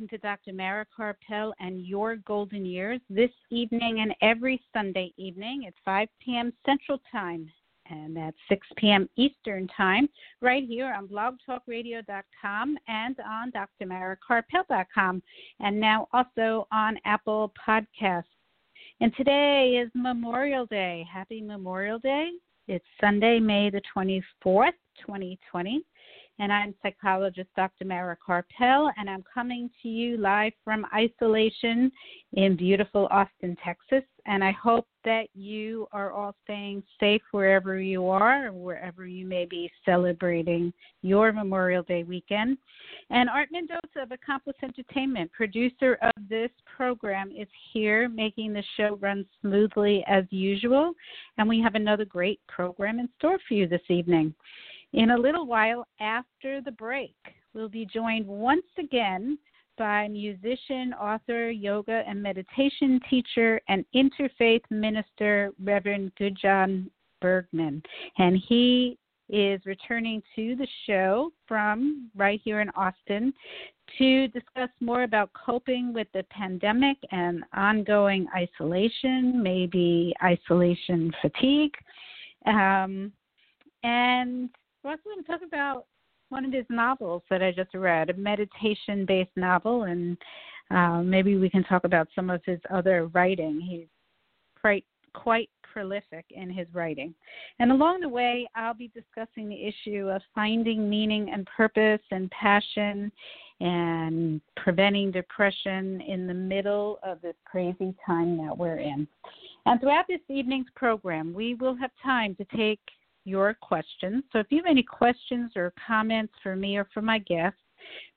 Welcome to Dr. Mara Karpel and Your Golden Years this evening and every Sunday evening at 5 p.m. Central Time and at 6 p.m. Eastern Time right here on blogtalkradio.com and on drmarakarpel.com and now also on Apple Podcasts. And today is Memorial Day. Happy Memorial Day. It's Sunday, May the 24th, 2020 and I'm psychologist Dr. Mara Karpel, and I'm coming to you live from isolation in beautiful Austin, Texas. And I hope that you are all staying safe wherever you are, or wherever you may be celebrating your Memorial Day weekend. And Art Mendoza of Accomplice Entertainment, producer of this program, is here making the show run smoothly as usual. And we have another great program in store for you this evening. In a little while after the break, we'll be joined once again by musician, author, yoga, and meditation teacher, and interfaith minister, Reverend Gudjon Bergmann. And he is returning to the show from right here in Austin to discuss more about coping with the pandemic and ongoing isolation, maybe isolation fatigue. Um, and to talk about one of his novels that I just read, a meditation based novel, and uh, maybe we can talk about some of his other writing. He's quite, quite prolific in his writing. And along the way, I'll be discussing the issue of finding meaning and purpose and passion and preventing depression in the middle of this crazy time that we're in. And throughout this evening's program, we will have time to take your questions. So if you have any questions or comments for me or for my guests,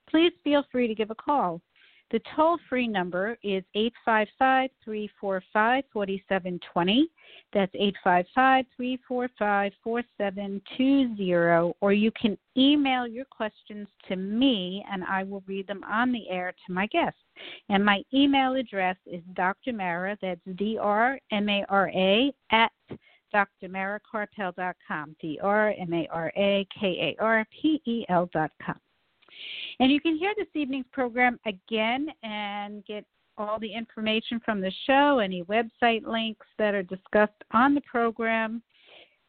please feel free to give a call. The toll free number is 855 345 4720. That's 855 345 4720. Or you can email your questions to me and I will read them on the air to my guests. And my email address is Dr. Mara, that's D R M A R A, at drmarakarpel.com, D-R-M-A-R-A-K-A-R-P-E-L.com. And you can hear this evening's program again and get all the information from the show, any website links that are discussed on the program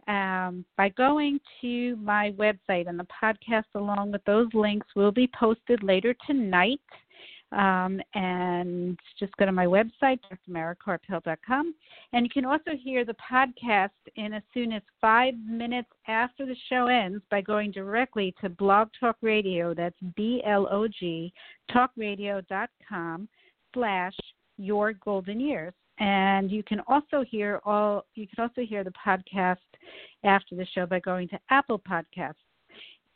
um, by going to my website. And the podcast, along with those links, will be posted later tonight um, and just go to my website, drmarakarpel.com. And you can also hear the podcast in as soon as five minutes after the show ends by going directly to Blog Talk Radio. That's B L O G talkradio.com slash your golden years. And you can also hear all you can also hear the podcast after the show by going to Apple Podcasts.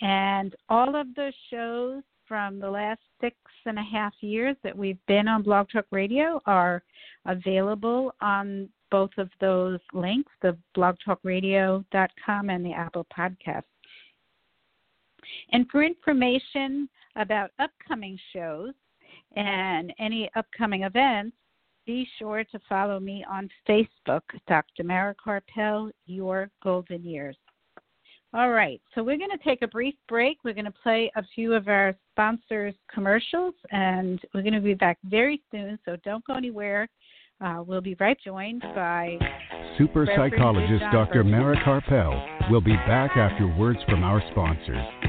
And all of the shows from the last six and a half years that we've been on Blog Talk Radio are available on both of those links, the blogtalkradio.com and the Apple Podcast. And for information about upcoming shows and any upcoming events, be sure to follow me on Facebook, Dr. Mara Karpel, Your Golden Years. All right, so we're going to take a brief break. We're going to play a few of our sponsors' commercials, and we're going to be back very soon, so don't go anywhere. Uh, we'll be right joined by super psychologist Dr. Mara Karpel. We'll be back after words from our sponsors.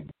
time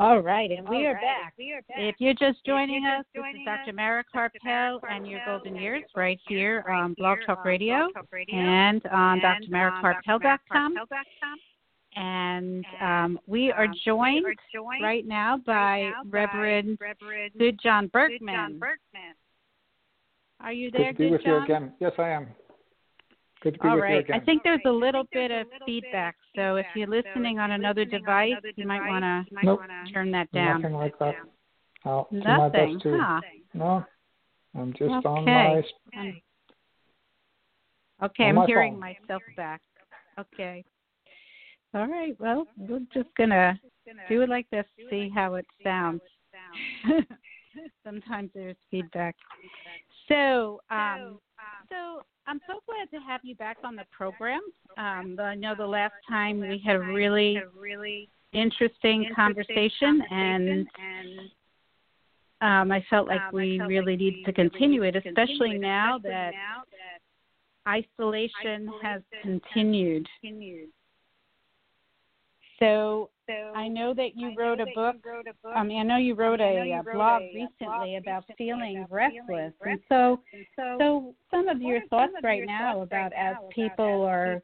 All right, and we, are, back. we are back. If you're just joining us, this is Dr. Mara Karpel and Your Golden Years right here on Blog Talk Radio and on drmarakarpel.com. And um, we are joined right now by Reverend Gudjon Bergmann. Are you there, Good to be with John? you again. Yes, I am. Good to be All with right. you again. I think there's a little bit of feedback, so if you're listening on another device, you might want to Nope. turn that down. Nothing like that. I'll do my best to. huh? No, I'm just on my. Um, Okay, I'm my hearing phone. myself back. Okay. All right. Well, we're just gonna do it like this, see how it sounds. Sometimes there's feedback. So, um, so I'm so glad to have you back on the program. Um, I know the last time we had a really, interesting conversation, and um, I felt like we really need to continue it, especially now that isolation has continued. So I know that you wrote a book. I mean, I know you wrote a, uh blog recently about feeling restless, and so so some of your thoughts right now about as people are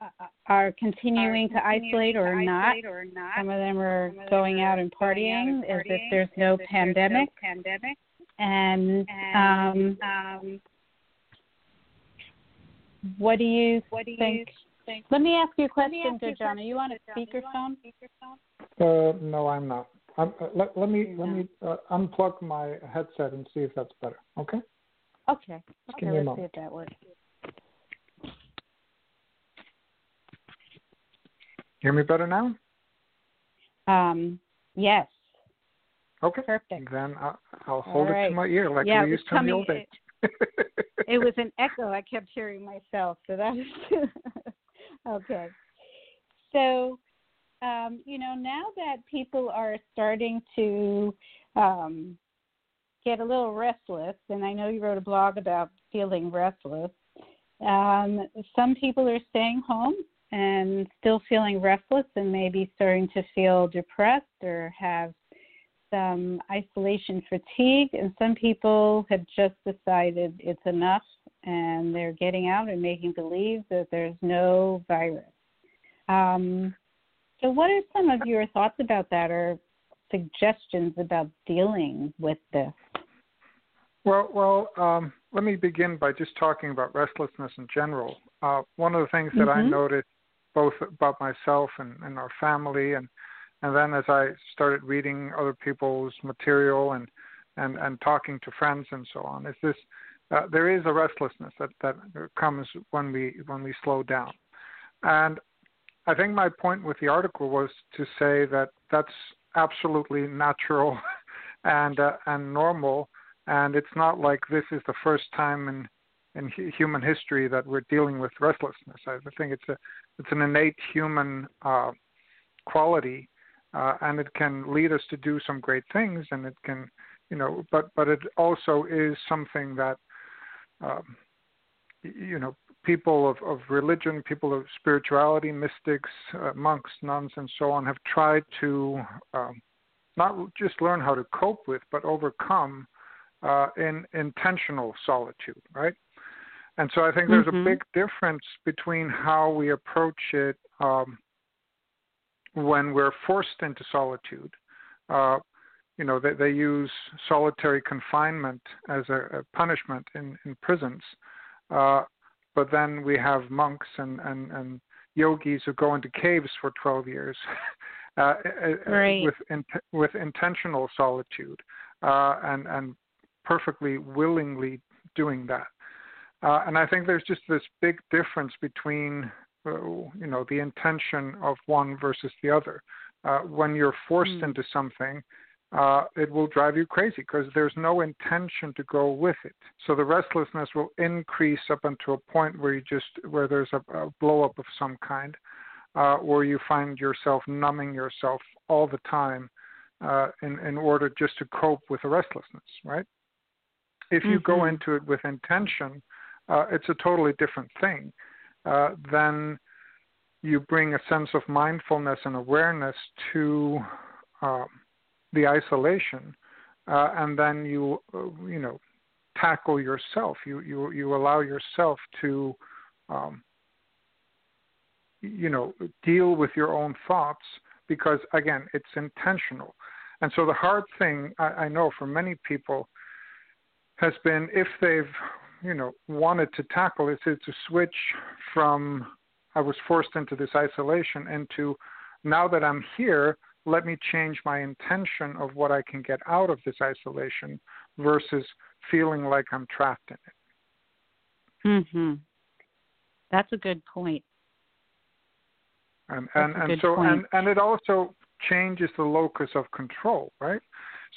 uh, are continuing to isolate or not. Some of them are going out and partying as if there's no pandemic. And um, what do you think? Let me ask you a question, Gudjon. Are you on a speakerphone? Uh, no, I'm not. I'm, uh, let, let me let me uh, unplug my headset and see if that's better. Okay. Okay. give Okay, me let's see if that works. Hear me better now? Um, yes, Okay. perfect. Then I'll, I'll hold it to my ear like Yeah, it we was used to in the coming- old days. It was an echo. I kept hearing myself, so that was okay. So, um, you know, now that people are starting to um, get a little restless, and I know you wrote a blog about feeling restless. Um, some people are staying home and still feeling restless, and maybe starting to feel depressed or have some isolation fatigue, and some people have just decided it's enough and they're getting out and making believe that there's no virus. Um, so, what are some of your thoughts about that or suggestions about dealing with this? Well, well, um, let me begin by just talking about restlessness in general. Uh, one of the things that I Mhm. noted both about myself and, and our family, and and then as I started reading other people's material and and and talking to friends and so on, is this uh, there is a restlessness that that comes when we when we slow down, and I think my point with the article was to say that that's absolutely natural and uh, and normal and it's not like this is the first time in in human history that we're dealing with restlessness. I think it's a it's an innate human uh, quality, uh, and it can lead us to do some great things, and it can you know, but but it also is something that um, you know people of, of religion, people of spirituality, mystics, uh, monks, nuns, and so on have tried to um, not just learn how to cope with, but overcome uh, in intentional solitude, right? And so I think there's Mhm. a big difference between how we approach it um, when we're forced into solitude uh, you know, they, they use solitary confinement as a, a punishment in, in prisons. Uh, but then we have monks and, and, and yogis who go into caves for 12 years uh, uh, uh, right. with, in, with intentional solitude uh, and, and perfectly willingly doing that. Uh, and I think there's just this big difference between, you know, the intention of one versus the other. Uh, when you're forced mm. into something, uh, it will drive you crazy because there's no intention to go with it. So the restlessness will increase up until a point where you just where there's a, a blow up of some kind, uh, where you find yourself numbing yourself all the time uh, in in order just to cope with the restlessness, right? If you mm-hmm. go into it with intention, uh, it's a totally different thing. Uh, then you bring a sense of mindfulness and awareness to um, the isolation, uh, and then you uh, you know tackle yourself. You you you allow yourself to um, you know deal with your own thoughts because again it's intentional. And so the hard thing I, I know for many people has been if they've you know wanted to tackle is to switch from I was forced into this isolation into now that I'm here let me change my intention of what I can get out of this isolation versus feeling like I'm trapped in it. Mhm. That's a good point. And and, and so point. and and it also changes the locus of control, right?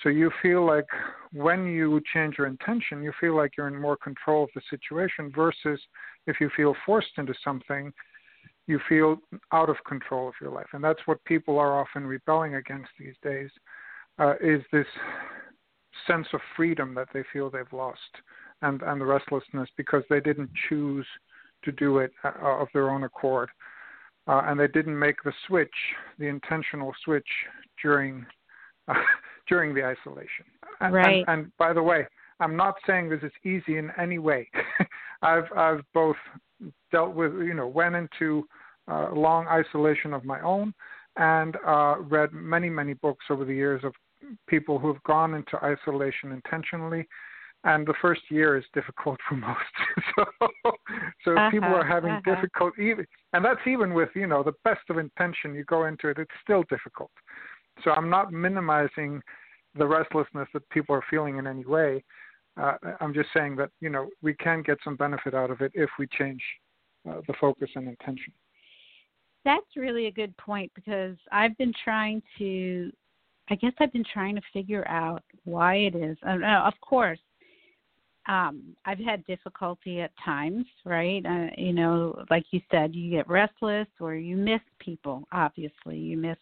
So you feel like when you change your intention, you feel like you're in more control of the situation versus if you feel forced into something, you feel out of control of your life. And that's what people are often rebelling against these days uh, is this sense of freedom that they feel they've lost and, and the restlessness because they didn't choose to do it uh, of their own accord. Uh, and they didn't make the switch, the intentional switch during during the isolation. And, right. And, and by the way, I'm not saying this is easy in any way. I've I've both dealt with, you know, went into uh, long isolation of my own and uh, read many, many books over the years of people who have gone into isolation intentionally. And the first year is difficult for most. so, so uh-huh, people are having uh-huh. difficult, even, and that's even with you know the best of intention. You go into it, it's still difficult. So I'm not minimizing the restlessness that people are feeling in any way. Uh, I'm just saying that you know we can get some benefit out of it if we change uh, the focus and intention. That's really a good point because I've been trying to, I guess I've been trying to figure out why it is. Uh, of course, um, I've had difficulty at times, right? Uh, you know, like you said, you get restless or you miss people. Obviously, you miss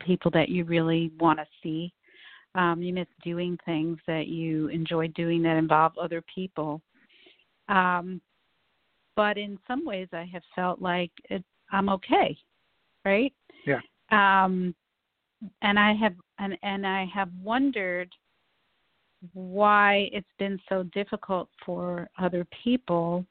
people that you really want to see. Um, you miss doing things that you enjoy doing that involve other people. Um, but in some ways I have felt like it, I'm okay, right? Yeah. Um, and I have and and I have wondered why it's been so difficult for other people,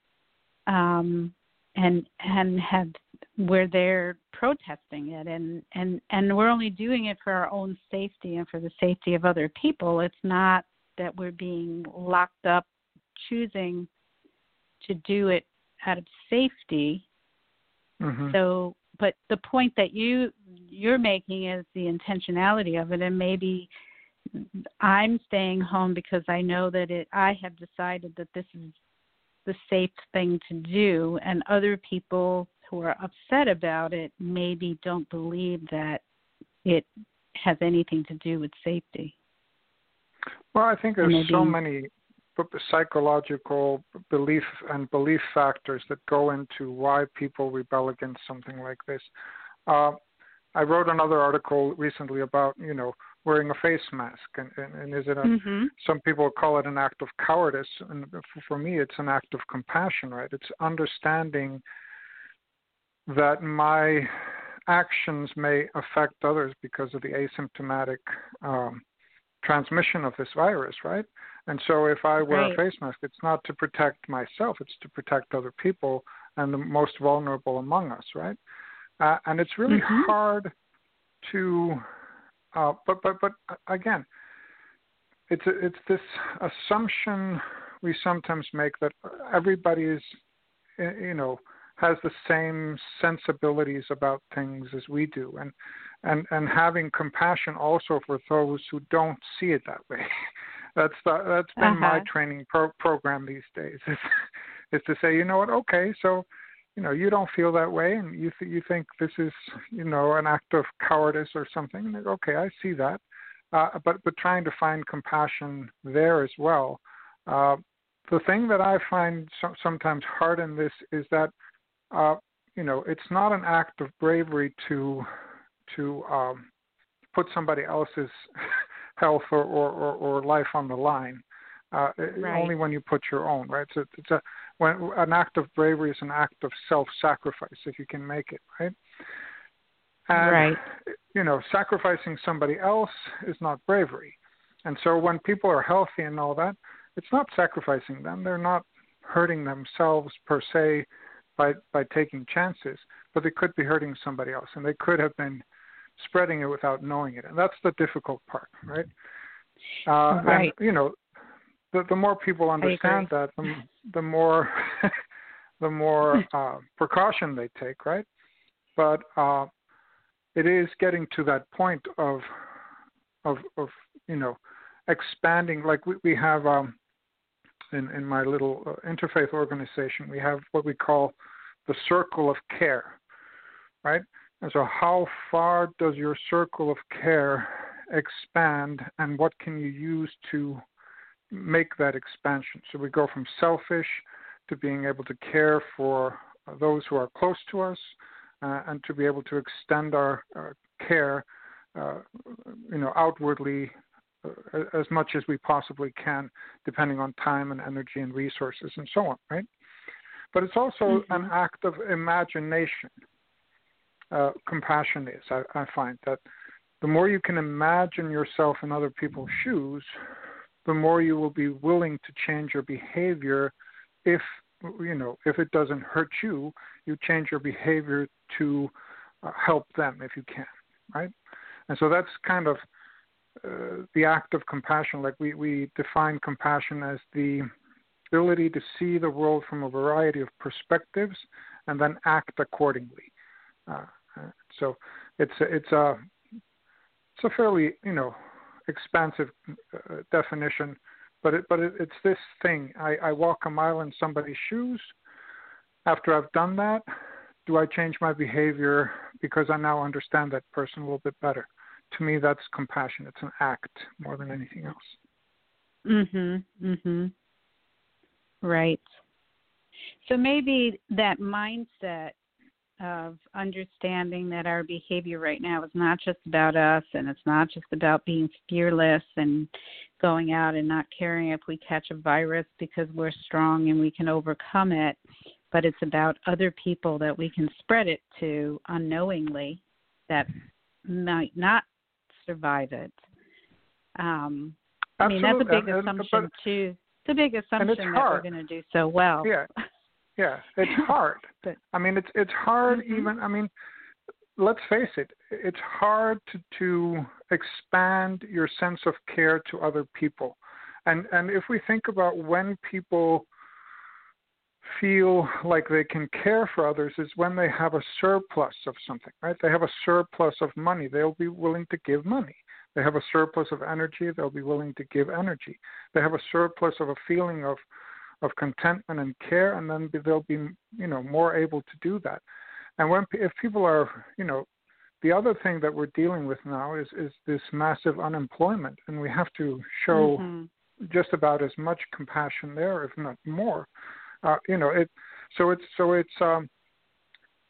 um, and and have where they're protesting it and and and we're only doing it for our own safety and for the safety of other people. It's not that we're being locked up choosing to do it out of safety. Mm-hmm. So, but the point that you you're making is the intentionality of it, and maybe I'm staying home because I know that it. I have decided that this is the safe thing to do, and other people who are upset about it maybe don't believe that it has anything to do with safety. Well, I think there's maybe, so many psychological belief and belief factors that go into why people rebel against something like this. Uh, I wrote another article recently about you know wearing a face mask and, and, and is it a, mm-hmm. some people call it an act of cowardice and for me it's an act of compassion right it's understanding that my actions may affect others because of the asymptomatic um, transmission of this virus right and so if I wear right. a face mask, it's not to protect myself, it's to protect other people and the most vulnerable among us, right? Uh, and it's really mm-hmm. hard to Uh, but but but again, it's a, it's this assumption we sometimes make that everybody is, you know, has the same sensibilities about things as we do, and and and having compassion also for those who don't see it that way. that's the, that's been uh-huh. my training pro- program these days. Is, is to say, you know what? Okay, so you know you don't feel that way, and you th- you think this is you know an act of cowardice or something. Okay, I see that, uh, but but trying to find compassion there as well. Uh, the thing that I find so- sometimes hard in this is that uh, you know it's not an act of bravery to to um, put somebody else's health or, or, or, or life on the line. Uh, right. Only when you put your own, right? So it's a when an act of bravery is an act of self-sacrifice if you can make it, right? And, right. You know, sacrificing somebody else is not bravery. And so when people are healthy and all that, it's not sacrificing them. They're not hurting themselves per se by by taking chances, but they could be hurting somebody else, and they could have been spreading it without knowing it, and that's the difficult part, right? Uh, right. And, you know, the the more people understand that, the the more the more uh, precaution they take, right? But uh, it is getting to that point of of of you know expanding. Like we we have um, in in my little uh, interfaith organization, we have what we call the circle of care, right? And so, how far does your circle of care expand, and what can you use to make that expansion? So, we go from selfish to being able to care for those who are close to us, uh, and to be able to extend our uh, care, uh, you know, outwardly as much as we possibly can, depending on time and energy and resources and so on, right? But it's also mm-hmm. an act of imagination uh, compassion is. I, I find that the more you can imagine yourself in other people's shoes, the more you will be willing to change your behavior if you know if it doesn't hurt you you change your behavior to uh, help them if you can right and so that's kind of uh, the act of compassion like we we define compassion as the ability to see the world from a variety of perspectives and then act accordingly uh, so it's a, it's a it's a fairly you know expansive uh, definition, but it, but it, it's this thing. I, I walk a mile in somebody's shoes. After I've done that, do I change my behavior because I now understand that person a little bit better? To me, that's compassion. It's an act more than anything else. Mhm. Mhm. Right. So maybe that mindset of understanding that our behavior right now is not just about us and it's not just about being fearless and going out and not caring if we catch a virus because we're strong and we can overcome it, but it's about other people that we can spread it to unknowingly that might not survive it. Um, I mean, that's a big assumption, but, too. It's a big assumption that we're going to do so well. Yeah. Yeah, it's hard. but, I mean, it's it's hard mm-hmm. even. I mean, let's face it. It's hard to to expand your sense of care to other people, and and if we think about when people feel like they can care for others is when they have a surplus of something, right? They have a surplus of money. They'll be willing to give money. They have a surplus of energy. They'll be willing to give energy. They have a surplus of a feeling of of contentment and care, and then they'll be you know more able to do that. And when if people are you know the other thing that we're dealing with now is is this massive unemployment, and we have to show mm-hmm. just about as much compassion there, if not more. Uh, you know it. So it's so it's um,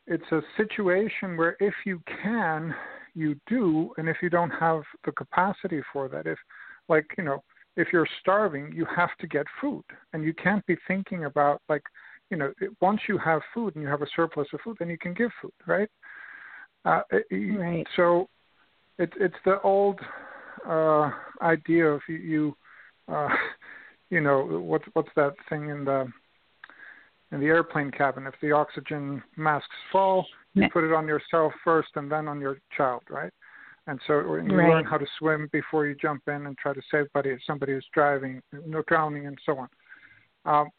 it's a situation where if you can, you do, and if you don't have the capacity for that, if like you know if you're starving, you have to get food, and you can't be thinking about like, you know, once you have food and you have a surplus of food, then you can give food, right? Uh, right. So, it's it's the old uh, idea of you, you uh, you know, what's what's that thing in the in the airplane cabin? If the oxygen masks fall, you put it on yourself first and then on your child, right? and so you right. learn how to swim before you jump in and try to save somebody if somebody is driving, no drowning, and so on. Um,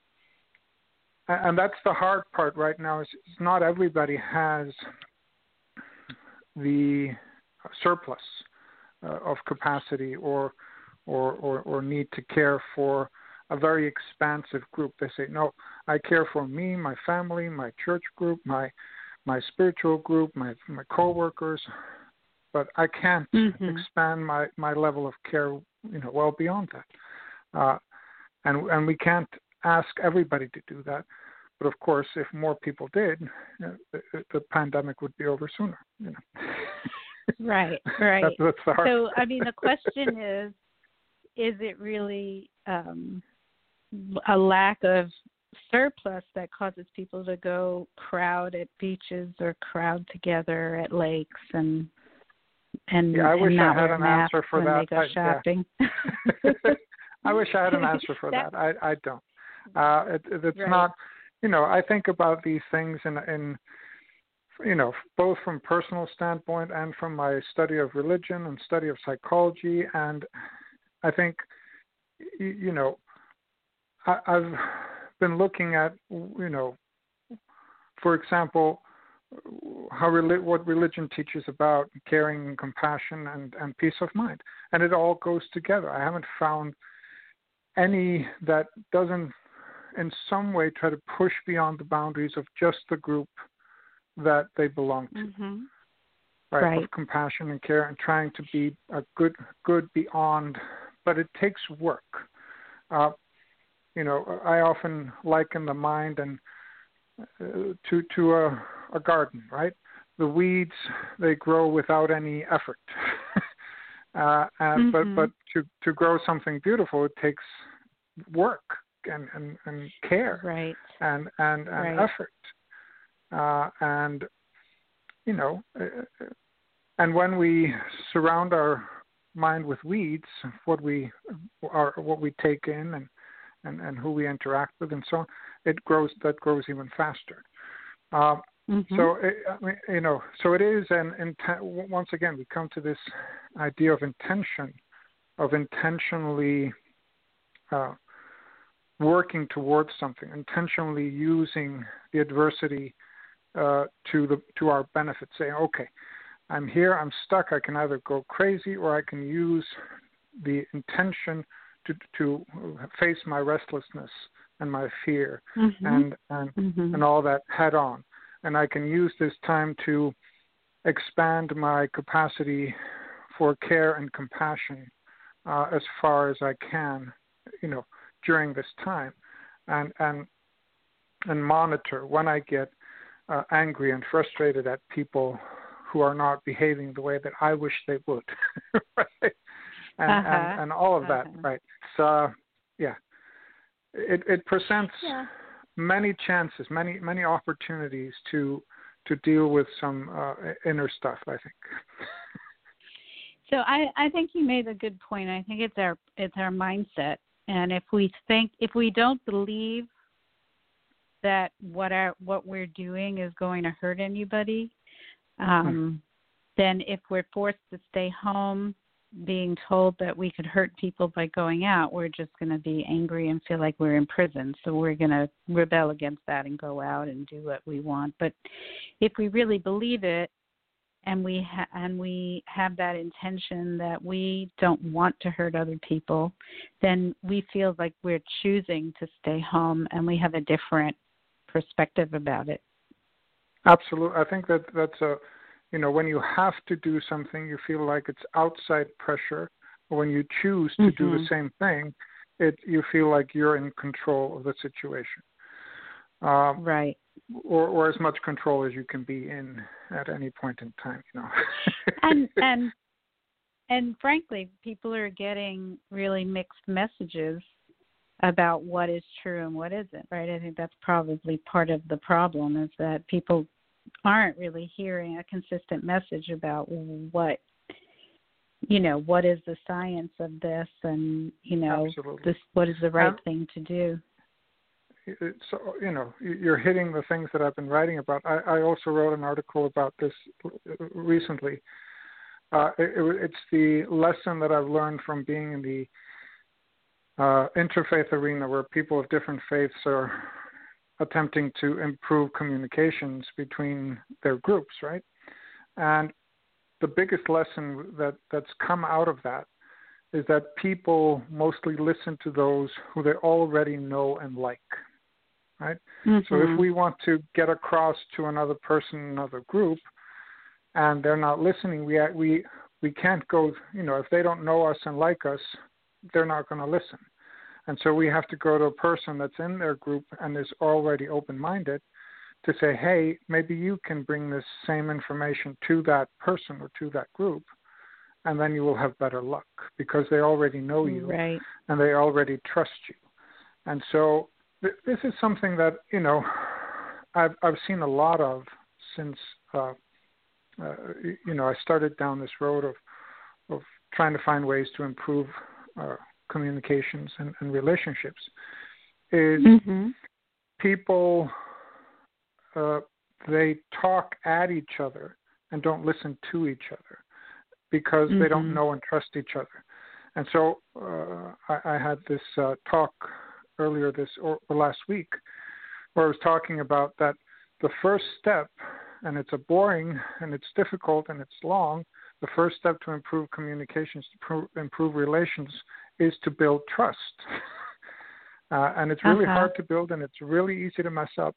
and that's the hard part right now. Is, is not everybody has the surplus uh, of capacity or, or or or need to care for a very expansive group. They say, no, I care for me, my family, my church group, my my spiritual group, my my coworkers, but I can't mm-hmm. expand my my level of care, you know, well beyond that. Uh, and and we can't ask everybody to do that. But of course, if more people did, uh, the, the pandemic would be over sooner. You know. right, right. that's, that's so, I mean, the question is: Is it really um, a lack of surplus that causes people to go crowd at beaches or crowd together at lakes and and yeah, I and wish not I had an answer for that. They go I, shopping. Yeah. I wish I had an answer for that. I I don't. Uh, it, it's right. not. You know, I think about these things in in you know both from personal standpoint and from my study of religion and study of psychology, and I think you know I, I've been looking at you know, for example, how what religion teaches about caring and compassion and, and peace of mind, and it all goes together. I haven't found any that doesn't in some way try to push beyond the boundaries of just the group that they belong to. Mm-hmm. Right, right, of compassion and care and trying to be a good good beyond but it takes work uh, you know i often liken the mind and uh, to to a, a garden right the weeds they grow without any effort uh, and, mm-hmm. but but to to grow something beautiful it takes work and and, and care right and and, and right. effort uh, and you know uh, and when we surround our mind with weeds what we are what we take in and and, and who we interact with and so on it grows that grows even faster um, mm-hmm. so it, I mean, you know so it is an intent once again we come to this idea of intention of intentionally uh, working towards something, intentionally using the adversity uh, to the to our benefit, saying, "Okay, I'm here, I'm stuck. I can either go crazy or I can use the intention to to face my restlessness and my fear mm-hmm. and and mm-hmm. and all that head on, and I can use this time to expand my capacity for care and compassion uh, as far as I can, you know, during this time, and and and monitor when I get uh, angry and frustrated at people who are not behaving the way that I wish they would, right? And, uh-huh. and and all of that, uh-huh. right? So, yeah, it it presents yeah. many chances, many many opportunities to to deal with some uh, inner stuff. I think. So I, I think you made a good point. I think it's our it's our mindset, and if we think if we don't believe that what our what we're doing is going to hurt anybody, um, then if we're forced to stay home, being told that we could hurt people by going out, we're just going to be angry and feel like we're in prison. So we're going to rebel against that and go out and do what we want. But if we really believe it, and we ha- and we have that intention that we don't want to hurt other people, then we feel like we're choosing to stay home, and we have a different perspective about it. Absolutely, I think that that's a, you know, when you have to do something, you feel like it's outside pressure. When you choose to mm-hmm. do the same thing, it you feel like you're in control of the situation. Um, right or or as much control as you can be in at any point in time you know and and and frankly people are getting really mixed messages about what is true and what isn't right i think that's probably part of the problem is that people aren't really hearing a consistent message about what you know what is the science of this and you know Absolutely. this what is the right um, thing to do so you know you're hitting the things that I've been writing about. I, I also wrote an article about this recently uh, it, it's the lesson that I've learned from being in the uh, interfaith arena where people of different faiths are attempting to improve communications between their groups, right? And the biggest lesson that that's come out of that is that people mostly listen to those who they already know and like right mm-hmm. so if we want to get across to another person another group and they're not listening we we we can't go you know if they don't know us and like us they're not going to listen and so we have to go to a person that's in their group and is already open minded to say hey maybe you can bring this same information to that person or to that group and then you will have better luck because they already know you right. and they already trust you and so th- this is something that you know I've I've seen a lot of since uh, uh, you know I started down this road of of trying to find ways to improve uh, communications and, and, relationships is mm-hmm. people uh, they talk at each other and don't listen to each other because mm-hmm. they don't mm-hmm. know and trust each other. And so uh, I, I, had this uh, talk earlier this or, or last week where I was talking about that the first step, and it's a boring and it's difficult and it's long. The first step to improve communications, to pro- improve relations, is to build trust. uh, and it's really uh-huh. hard to build, and it's really easy to mess up.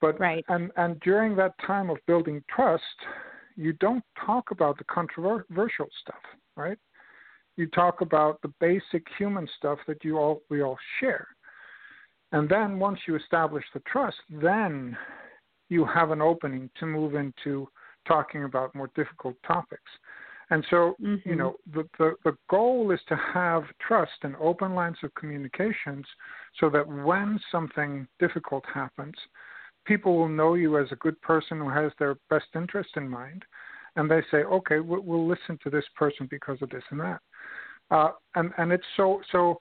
But right. and and during that time of building trust, you don't talk about the controversial stuff, right? You talk about the basic human stuff that you all we all share. And then once you establish the trust, then you have an opening to move into talking about more difficult topics. And so, mm-hmm. you know, the, the, the goal is to have trust and open lines of communications so that when something difficult happens, people will know you as a good person who has their best interest in mind, and they say, okay, we'll, we'll listen to this person because of this and that. Uh, and and it's so so.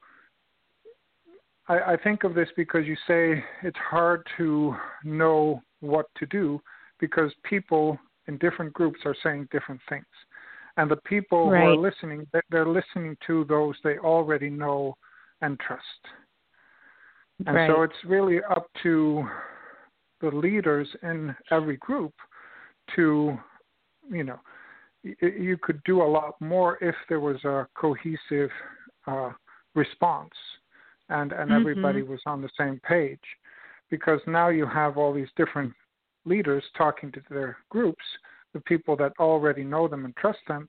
I, I think of this because you say it's hard to know what to do because people in different groups are saying different things, and the people right. who are listening, they're listening to those they already know and trust. And right. so it's really up to the leaders in every group to, you know, you could do a lot more if there was a cohesive uh, response and and mm-hmm. everybody was on the same page because now you have all these different leaders talking to their groups the people that already know them and trust them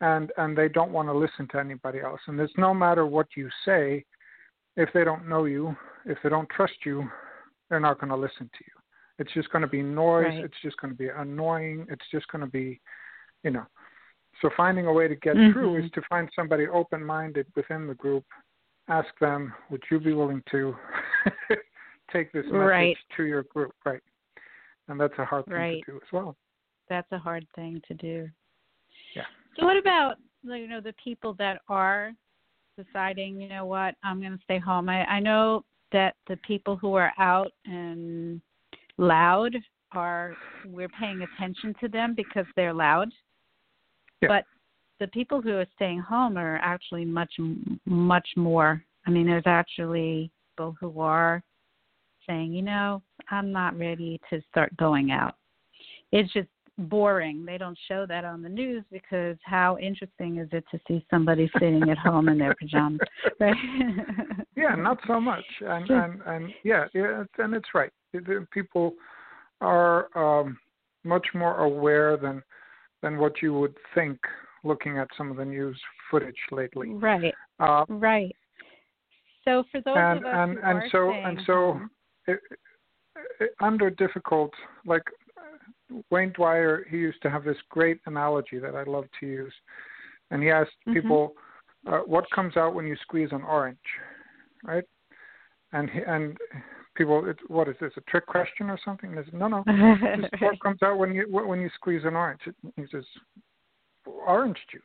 and and they don't want to listen to anybody else and it's no matter what you say if they don't know you if they don't trust you they're not going to listen to you. It's just going to be noise. Right. It's just going to be annoying. It's just going to be, you know. So finding a way to get mm-hmm. through is to find somebody open-minded within the group. Ask them, would you be willing to take this message right. to your group? Right. And that's a hard thing right. to do as well. That's a hard thing to do. Yeah. So what about you know the people that are deciding, you know what, I'm going to stay home. I, I know that the people who are out and loud are we're paying attention to them because they're loud. Yeah. But the people who are staying home are actually much much more. I mean, there's actually people who are saying, you know, I'm not ready to start going out. It's just boring. They don't show that on the news because how interesting is it to see somebody sitting at home in their pajamas, right? yeah, not so much, and and and yeah, yeah, and it's right. People are um, much more aware than than what you would think looking at some of the news footage lately. Right. Uh, right. So for those and, of us and, who and are so staying and so home, it, it, under difficult like Wayne Dyer, he used to have this great analogy that I love to use, and he asked mm-hmm. people, uh, "What comes out when you squeeze an orange?" Right? And he, and people, it, what is this? A trick question or something? Said, no, no. what comes out when you when you squeeze an orange? He says, "Orange juice."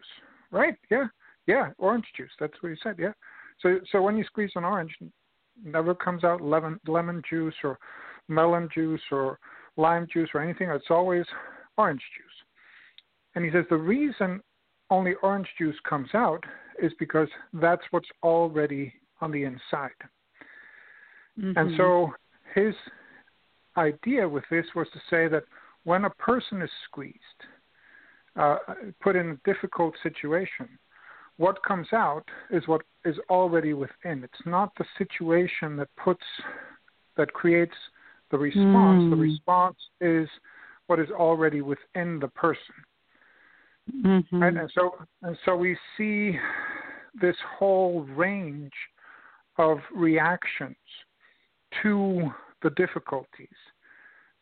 Right? Yeah, yeah, orange juice. That's what he said. Yeah. So so when you squeeze an orange, never comes out lemon lemon juice or melon juice or lime juice or anything. It's always orange juice. and he says the reason only orange juice comes out is because that's what's already on the inside. Mm-hmm. And so his idea with this was to say that when a person is squeezed, uh, put in a difficult situation, what comes out is what is already within. It's not the situation that puts that creates the response. Mm. The response is what is already within the person. Mm-hmm. Right? And so and so we see this whole range of reactions to the difficulties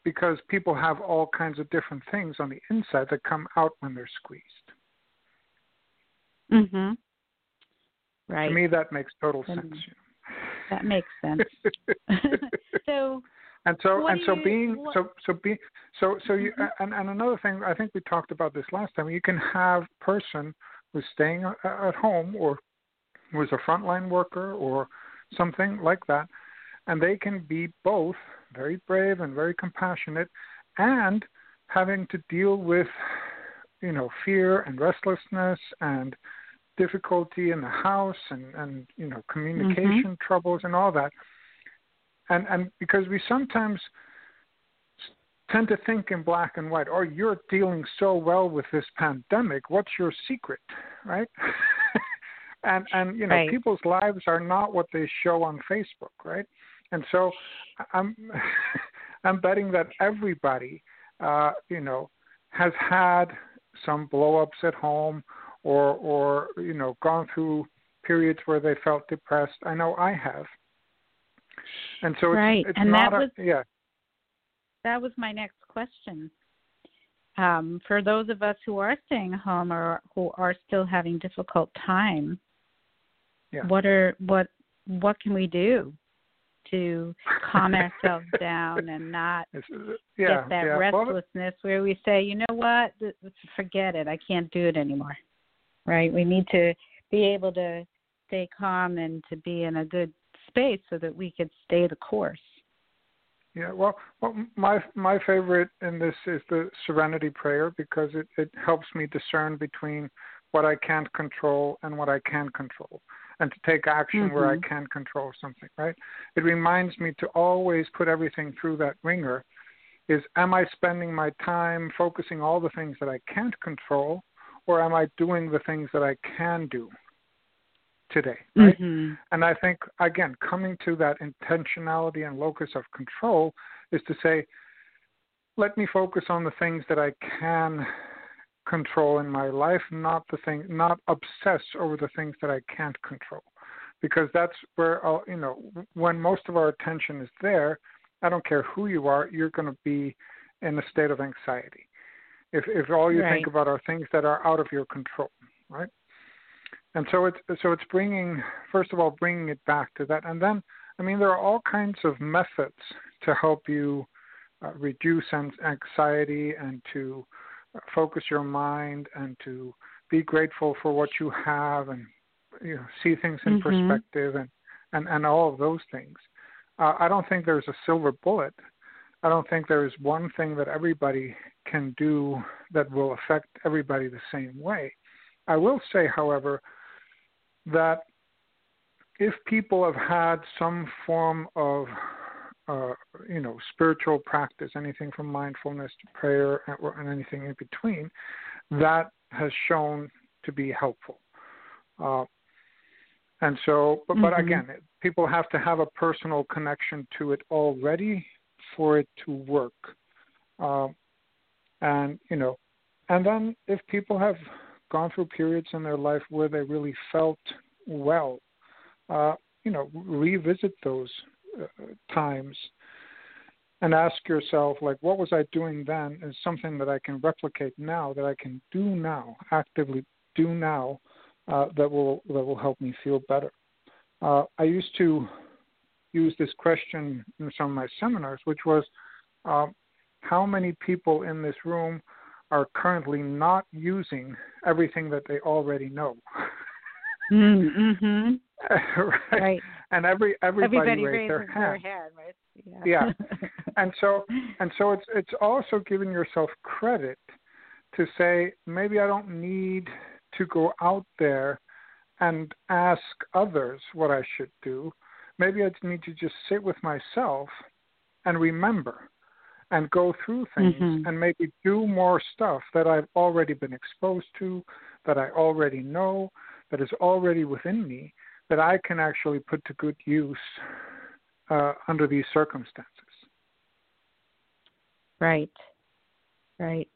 because people have all kinds of different things on the inside that come out when they're squeezed. Mhm. Right. To me, that makes total sense. that makes sense. so and so What and so you- being what- so so be so so you Mhm. and, and another thing I think we talked about this last time. You can have person who's staying at home or who is a frontline worker or something like that, and they can be both very brave and very compassionate, and having to deal with you know fear and restlessness and difficulty in the house and and you know communication troubles and all that and and because we sometimes tend to think in black and white oh you're dealing so well with this pandemic. What's your secret? Right? And and you know Right. people's lives are not what they show on facebook right? And so i'm i'm betting that everybody uh you know has had some blow ups at home or or you know gone through periods where they felt depressed. I know i have and so it's, Right, it's and not that a, was- yeah that was my next question. Um, for those of us who are staying home or who are still having difficult time, Yeah. what are what what can we do to calm ourselves down and not yeah get that yeah Well, restlessness where we say, you know what, forget it, I can't do it anymore. Right? We need to be able to stay calm and to be in a good space so that we could stay the course. Yeah, well, well, my my favorite in this is the Serenity Prayer because it it helps me discern between what I can't control and what I can control, and to take action where I Mhm. can control something. Right? It reminds me to always put everything through that ringer. Is am I spending my time focusing all the things that I can't control, or am I doing the things that I can do today? Right? Mhm. And I think, again, coming to that intentionality and locus of control is to say, let me focus on the things that I can control in my life, not the thing, not obsess over the things that I can't control, because that's where I'll, you know, when most of our attention is there, I don't care who you are, you're going to be in a state of anxiety. If if all you think about are things that are out of your control, right? And so it's so it's bringing first of all bringing it back to that. And then i mean there are all kinds of methods to help you uh, reduce anxiety and to uh, focus your mind and to be grateful for what you have and you know see things in Mhm. perspective and and and all of those things. Uh, i don't think there's a silver bullet. I don't think there's one thing that everybody can do that will affect everybody the same way. I will say however that if people have had some form of uh, you know spiritual practice, anything from mindfulness to prayer and, anything in between, that has shown to be helpful. Uh, and so, but, but Mhm. again, people have to have a personal connection to it already for it to work. Um, and you know, and then if people have gone through periods in their life where they really felt well, uh, you know, revisit those uh, times and ask yourself, like, what was I doing then? Is something that I can replicate now, that I can do now, actively do now, uh, that will that will help me feel better. Uh, I used to use this question in some of my seminars, which was, um, how many people in this room are currently not using everything that they already know? Mm-hmm. right. Right. And every everybody, Everybody raised their raises hand. their hand, right? Yeah. And so and so it's it's also giving yourself credit to say maybe I don't need to go out there and ask others what I should do. Maybe I need to just sit with myself and remember and go through things mm-hmm. and maybe do more stuff that I've already been exposed to, that I already know, that is already within me, that I can actually put to good use uh, under these circumstances. Right. Right.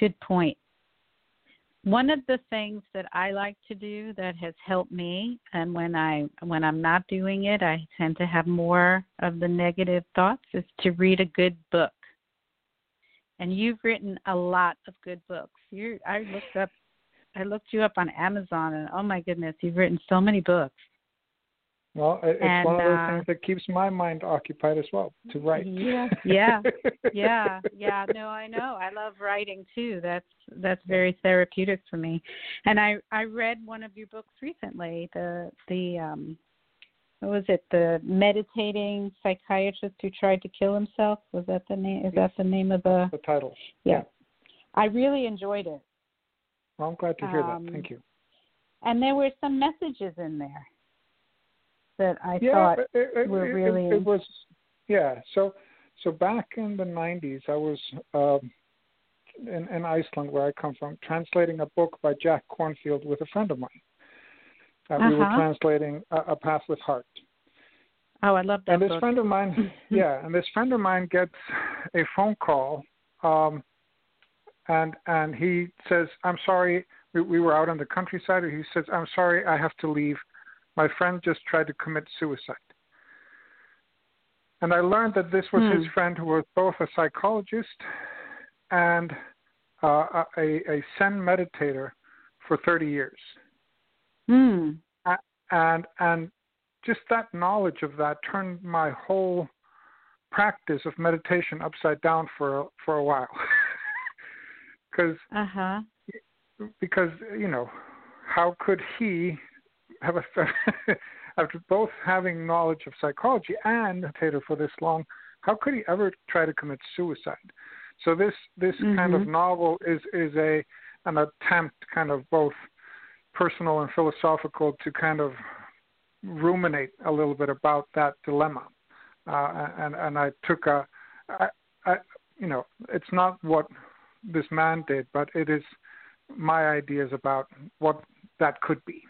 Good point. One of the things that I like to do that has helped me and when I when I'm not doing it, I tend to have more of the negative thoughts is to read a good book. And you've written a lot of good books. You I looked up I looked you up on Amazon and oh my goodness, you've written so many books. Well, it's and, one of those uh, things that keeps my mind occupied as well to write. Yeah, yeah, yeah, yeah. No, I know. I love writing too. That's that's very therapeutic for me. And I I read one of your books recently. The the um, what was it? The meditating psychiatrist who tried to kill himself. Was that the name? Is that the name of the? The title. Yeah. I really enjoyed it. Well, I'm glad to hear Um, that. Thank you. And there were some messages in there that I yeah, thought it, it, were it, really it, it was. Yeah. So so back in the 90s, I was um, in, in Iceland, where I come from, translating a book by Jack Kornfield with a friend of mine. Uh, We were Uh-huh. translating a, a Path with Heart. Oh, I love that and this book. friend of mine, yeah, and this friend of mine gets a phone call, um, and and he says, "I'm sorry, we, we were out in the countryside." And he says, "I'm sorry, I have to leave. My friend just tried to commit suicide." And I learned that this was his Hmm. friend who was both a psychologist and uh, a, a Zen meditator for 30 years Hmm. and and just that knowledge of that turned my whole practice of meditation upside down for for a while because Uh huh. because you know how could he after both having knowledge of psychology and meditator for this long how could he ever try to commit suicide? So this this kind of Mhm. novel is is a an attempt kind of both personal and philosophical to kind of ruminate a little bit about that dilemma. Uh, and and I took a I, I you know it's not what this man did but it is my ideas about what that could be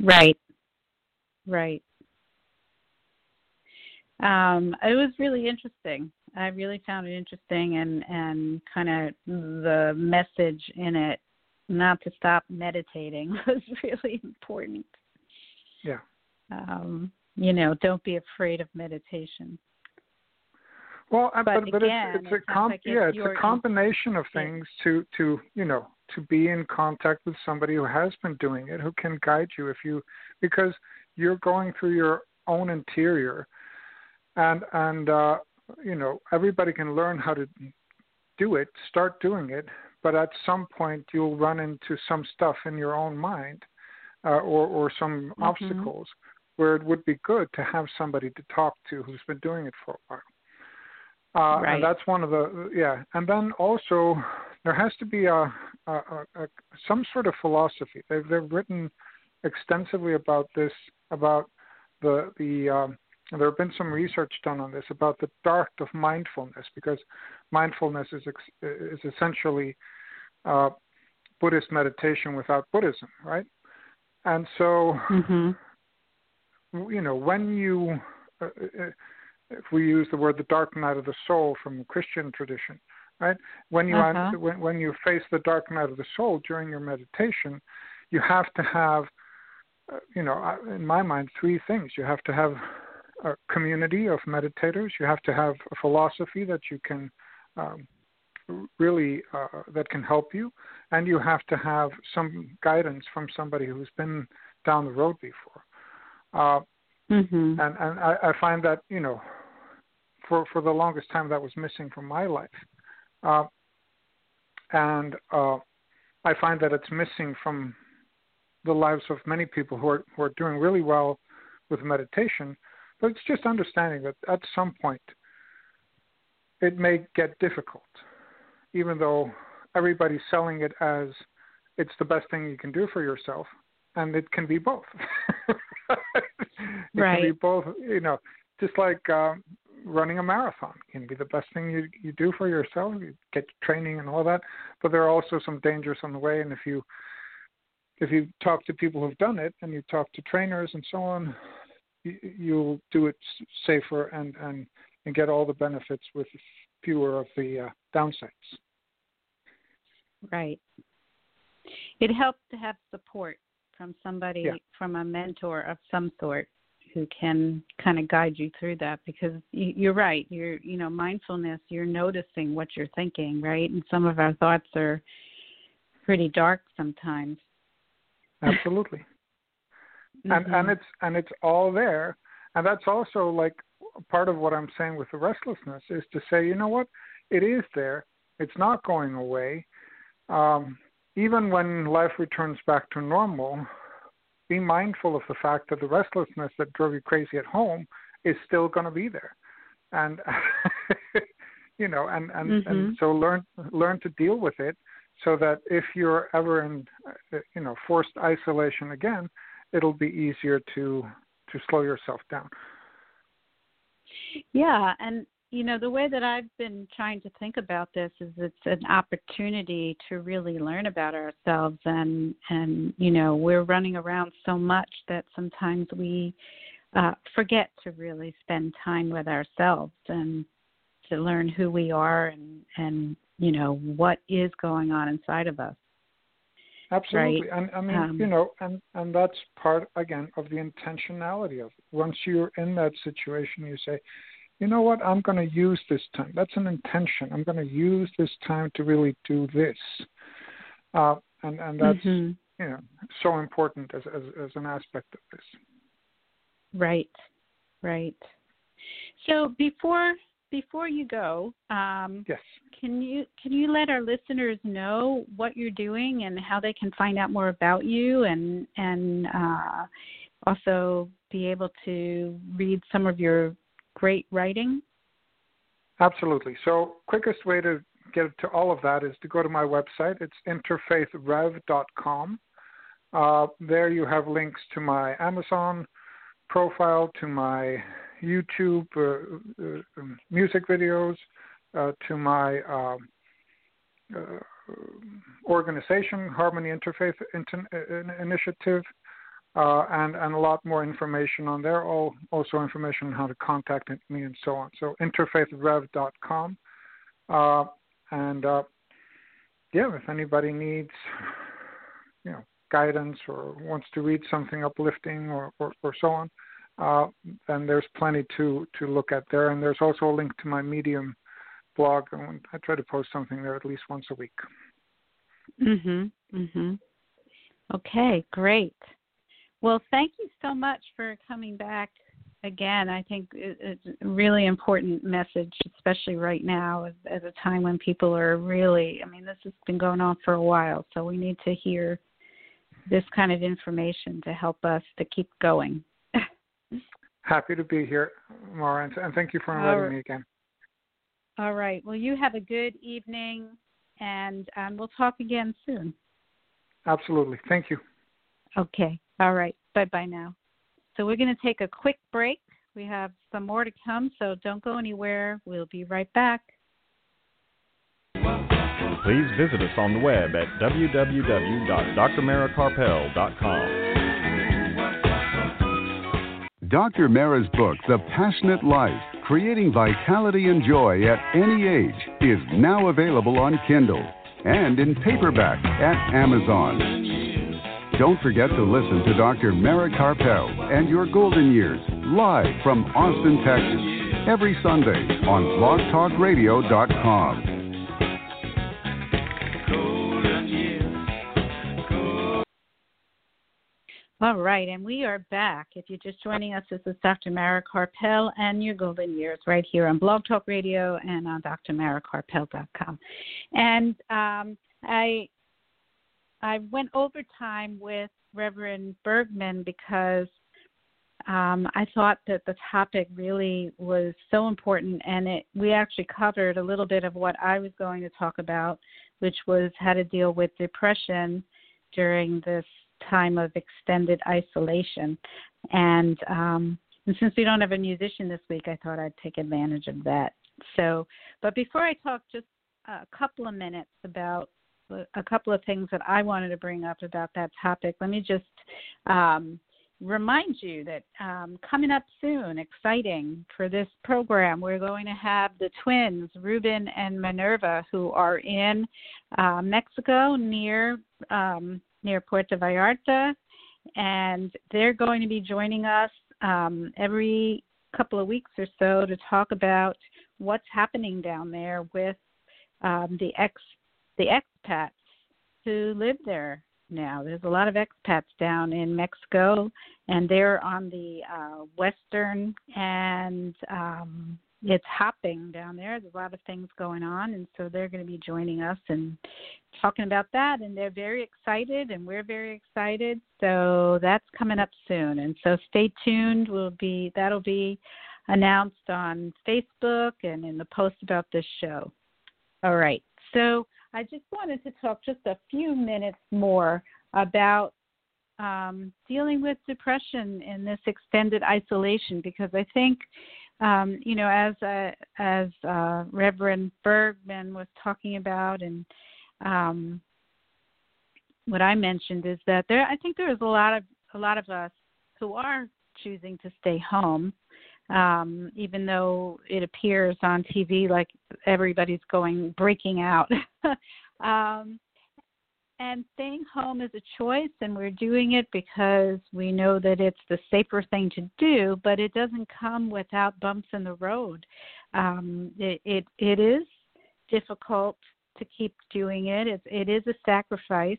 Right. Right. Um, it was really interesting. I really found it interesting and and kind of the message in it not to stop meditating was really important. yeah Um, you know, don't be afraid of meditation. Well, But but but again, it's, it it's a comp- like yeah, it's a combination of things to to you know to be in contact with somebody who has been doing it, who can guide you if you because you're going through your own interior, and and uh, you know everybody can learn how to do it, start doing it, but at some point you'll run into some stuff in your own mind, uh, or or some Mhm. obstacles where it would be good to have somebody to talk to who's been doing it for a while. Uh, Right. And that's one of the yeah. And then also there has to be a, a, a, a some sort of philosophy. They've they've written extensively about this about the the um, there have been some research done on this about the art of mindfulness because mindfulness is ex- is essentially uh, Buddhist meditation without Buddhism, right? And so Mhm. you know, when you, uh, uh, if we use the word the dark night of the soul from the Christian tradition, right? When you Uh-huh. when, when you face the dark night of the soul during your meditation, you have to have, uh, you know, in my mind, three things. You have to have a community of meditators. You have to have a philosophy that you can. Um, really uh, that can help you and you have to have some guidance from somebody who's been down the road before uh, Mhm. and and I, I find that you know, for for the longest time that was missing from my life, uh, and uh, I find that it's missing from the lives of many people who are who are doing really well with meditation. But it's just understanding that at some point it may get difficult, even though everybody's selling it as it's the best thing you can do for yourself, and it can be both. it right. can be both. You know, just like um, running a marathon can be the best thing you you do for yourself. You get training and all that, but there are also some dangers on the way. And if you if you talk to people who've done it and you talk to trainers and so on, you, you'll do it safer and and and get all the benefits with fewer of the uh, downsides. Right. It helps to have support from somebody, yeah. from a mentor of some sort who can kind of guide you through that because you're right you're you know mindfulness you're noticing what you're thinking right? And some of our thoughts are pretty dark sometimes. Absolutely. Mm-hmm. and and it's and it's all there. And that's also like part of what i'm saying with the restlessness is to say you know what? It is there. It's not going away. Um, even when life returns back to normal be mindful of the fact that the restlessness that drove you crazy at home is still going to be there and you know and and, mm-hmm. and so learn learn to deal with it so that if you're ever in you know forced isolation again it'll be easier to to slow yourself down yeah and you know the way that i've been trying to think about this is it's an opportunity to really learn about ourselves and and you know we're running around so much that sometimes we uh forget to really spend time with ourselves and to learn who we are and and you know what is going on inside of us. Absolutely. Right? and i mean um, you know and and that's part again of the intentionality of it. Once you're in that situation you say you know what? I'm going to use this time. That's an intention. I'm going to use this time to really do this. Uh, and and that's mm-hmm. you know so important as, as as an aspect of this. Right. Right. So before before you go, um, yes, can you can you let our listeners know what you're doing and how they can find out more about you and and uh, also be able to read some of your great writing? Absolutely. So, quickest way to get to all of that is to go to my website. It's interfaithrev.com. Uh, there you have links to my Amazon profile, to my YouTube uh, uh, um, music videos, uh, to my um, organization, Harmony Interfaith Inter- Initiative, uh, and and a lot more information on there. All also information on how to contact me and so on. So interfaithrev.com, uh, and uh, yeah, if anybody needs, you know, guidance or wants to read something uplifting or or, or so on, uh, and there's plenty to to look at there. And there's also a link to my Medium blog. And I try to post something there at least once a week. Mhm. Mhm. Okay, great. Well, thank you so much for coming back again. I think it's a really important message, especially right now, at a time when people are really. I mean, this has been going on for a while, so we need to hear this kind of information to help us to keep going. Happy to be here, Mara, and thank you for inviting right. me again. All right. Well, you have a good evening, and um, we'll talk again soon. Absolutely. Thank you. Okay. All right. Bye bye now. So we're going to take a quick break. We have some more to come, so don't go anywhere. We'll be right back. Please visit us on the web at www.drmarakarpel.com. Dr. Mara's book, The Passionate Life Creating Vitality and Joy at Any Age, is now available on Kindle and in paperback at Amazon. Don't forget to listen to Dr. Mara Karpel and Your Golden Years live from Austin, Texas, every Sunday on blogtalkradio.com. All right, and we are back. If you're just joining us, this is Dr. Mara Karpel and your golden years right here on Blog Talk Radio and on drmarakarpel.com. And um, I I went over time with Reverend Bergmann because um, I thought that the topic really was so important, and it we actually covered a little bit of what I was going to talk about, which was how to deal with depression during this time of extended isolation. And, um, and since we don't have a musician this week, I thought I'd take advantage of that. So, but before I talk, just a couple of minutes about a couple of things that I wanted to bring up about that topic. Let me just um, remind you that um, coming up soon, exciting for this program, we're going to have the twins, Ruben and Minerva, who are in uh, Mexico near um, near Puerto Vallarta, and they're going to be joining us um, every couple of weeks or so to talk about what's happening down there with um, the ex the expats who live there now. There's a lot of expats down in Mexico, and they're on the uh, western and um, it's hopping down there. There's a lot of things going on, and so they're going to be joining us and talking about that. And they're very excited, and we're very excited. So that's coming up soon, and so stay tuned. We'll be that'll be announced on Facebook and in the post about this show. All right. So I just wanted to talk just a few minutes more about um, dealing with depression in this extended isolation because I think, um, you know, as uh, as uh, Reverend Bergmann was talking about, and um, what I mentioned is that there, I think there is a lot of a lot of us who are choosing to stay home um, even though it appears on TV like everybody's going breaking out. um, and staying home is a choice, and we're doing it because we know that it's the safer thing to do. But it doesn't come without bumps in the road. Um, it, it it is difficult to keep doing it. It, it is a sacrifice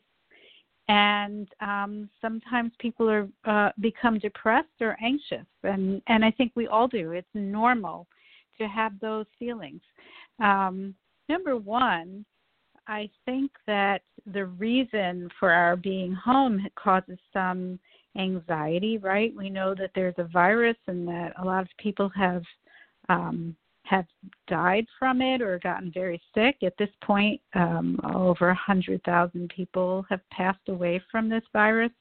and um, sometimes people are uh, become depressed or anxious, and and I think we all do. It's normal to have those feelings. Um, number one, I think that the reason for our being home causes some anxiety. Right? We know that there's a virus, and that a lot of people have um, have died from it or gotten very sick. At this point, um, over 100,000 people have passed away from this virus.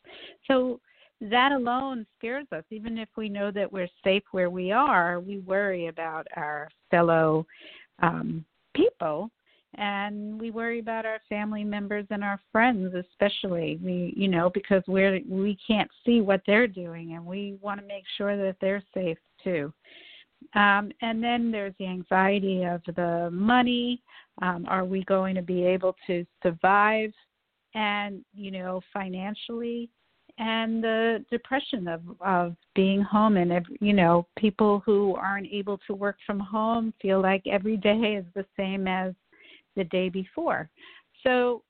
So that alone scares us. Even if we know that we're safe where we are, we worry about our fellow um, people and we worry about our family members and our friends especially we you know because we're we can't see what they're doing and we want to make sure that they're safe too um, and then there's the anxiety of the money. Um, are we going to be able to survive? And, you know, financially, and the depression of, of being home. And, you know, people who aren't able to work from home feel like every day is the same as the day before. So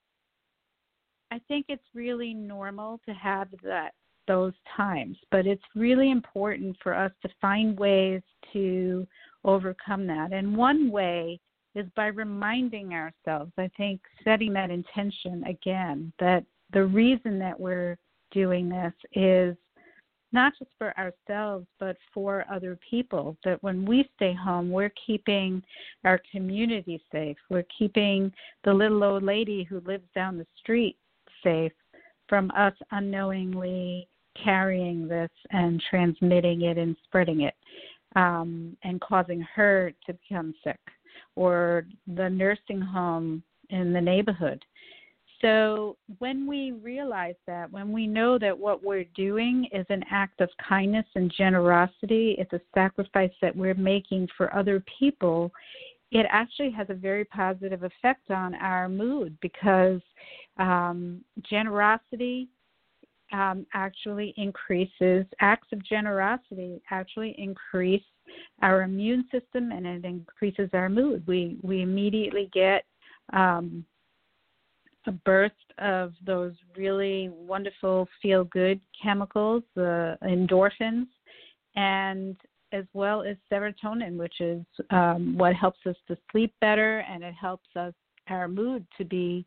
I think it's really normal to have that those times. But it's really important for us to find ways to overcome that. And one way is by reminding ourselves, I think, setting that intention again, that the reason that we're doing this is not just for ourselves, but for other people. That when we stay home, we're keeping our community safe. We're keeping the little old lady who lives down the street safe from us unknowingly carrying this and transmitting it and spreading it um, and causing her to become sick or the nursing home in the neighborhood. So, when we realize that, when we know that what we're doing is an act of kindness and generosity, it's a sacrifice that we're making for other people, it actually has a very positive effect on our mood because um, generosity um, actually increases acts of generosity actually increase our immune system and it increases our mood. We we immediately get um, a burst of those really wonderful feel good chemicals, the endorphins, and as well as serotonin, which is um, what helps us to sleep better and it helps us our mood to be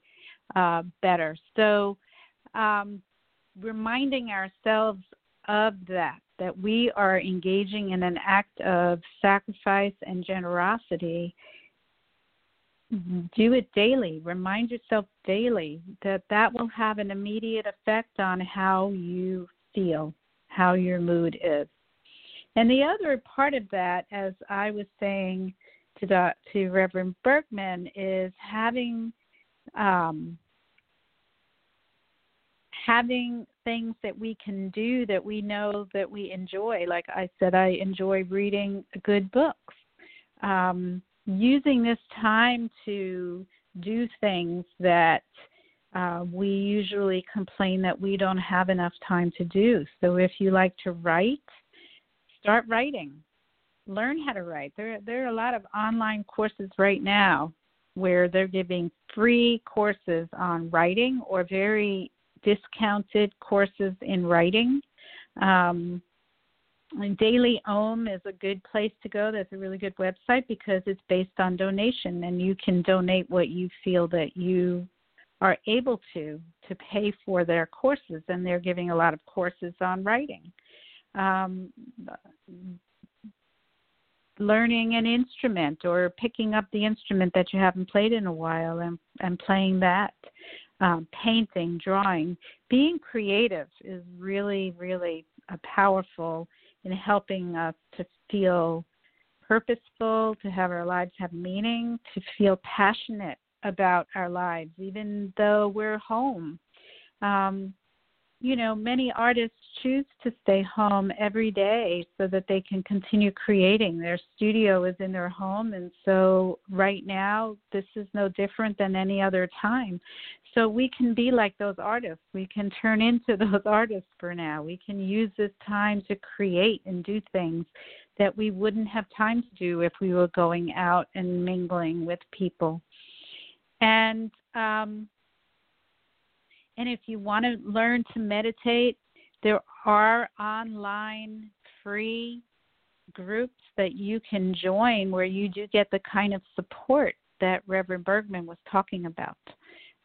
uh, better. So um, reminding ourselves of that, that we are engaging in an act of sacrifice and generosity, do it daily. Remind yourself daily that that will have an immediate effect on how you feel, how your mood is. And the other part of that, as I was saying to to Reverend Bergmann, is having um, having things that we can do that we know that we enjoy. Like I said, I enjoy reading good books. Um, using this time to do things that uh, we usually complain that we don't have enough time to do. So if you like to write, start writing. Learn how to write. There, there are a lot of online courses right now where they're giving free courses on writing or very discounted courses in writing. Um, and Daily Om is a good place to go. That's a really good website because it's based on donation, and you can donate what you feel that you are able to to pay for their courses, and they're giving a lot of courses on writing. Um, learning an instrument or picking up the instrument that you haven't played in a while and, and playing that um, painting, drawing, being creative is really, really powerful in helping us to feel purposeful, to have our lives have meaning, to feel passionate about our lives, even though we're home. Um, you know, many artists choose to stay home every day so that they can continue creating. Their studio is in their home, and so right now, this is no different than any other time. So we can be like those artists. We can turn into those artists for now. We can use this time to create and do things that we wouldn't have time to do if we were going out and mingling with people. And um, and if you want to learn to meditate, there are online free groups that you can join where you do get the kind of support that Reverend Bergmann was talking about.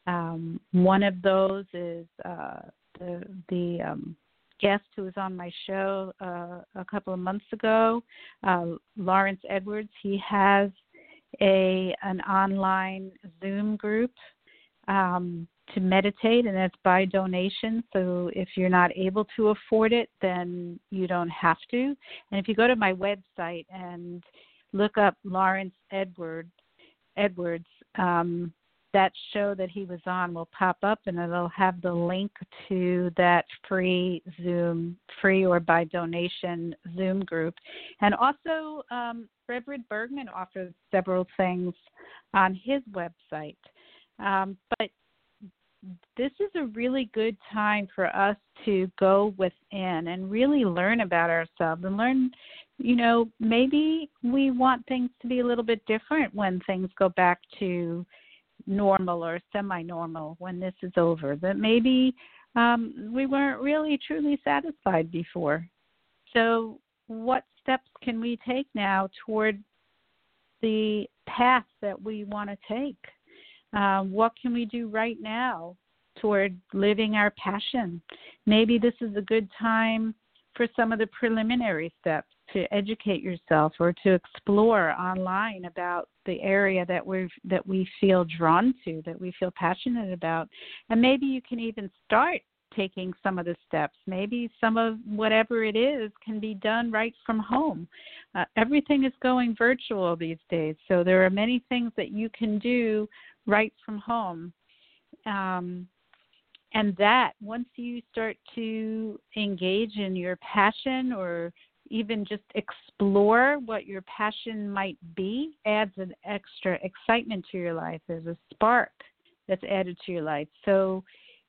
Um, one of those is uh, the the um, guest who was on my show uh, a couple of months ago, uh, Lawrence Edwards. He has a an online Zoom group um, to meditate, and it's by donation. So if you're not able to afford it, then you don't have to. And if you go to my website and look up Lawrence Edwards, Edwards, um, that show that he was on will pop up and it'll have the link to that free Zoom, free or by donation Zoom group. And also, um, Reverend Bergmann offers several things on his website. Um, but this is a really good time for us to go within and really learn about ourselves and learn you know maybe we want things to be a little bit different when things go back to normal or semi normal when this is over, that maybe um, we weren't really truly satisfied before. So, what steps can we take now toward the path that we want to take? Um, what can we do right now toward living our passion? Maybe this is a good time for some of the preliminary steps to educate yourself or to explore online about the area that we that we feel drawn to, that we feel passionate about, and maybe you can even start taking some of the steps. Maybe some of whatever it is can be done right from home. Uh, everything is going virtual these days, so there are many things that you can do right from home. Um, and that once you start to engage in your passion or even just explore what your passion might be adds an extra excitement to your life. There's a spark that's added to your life. So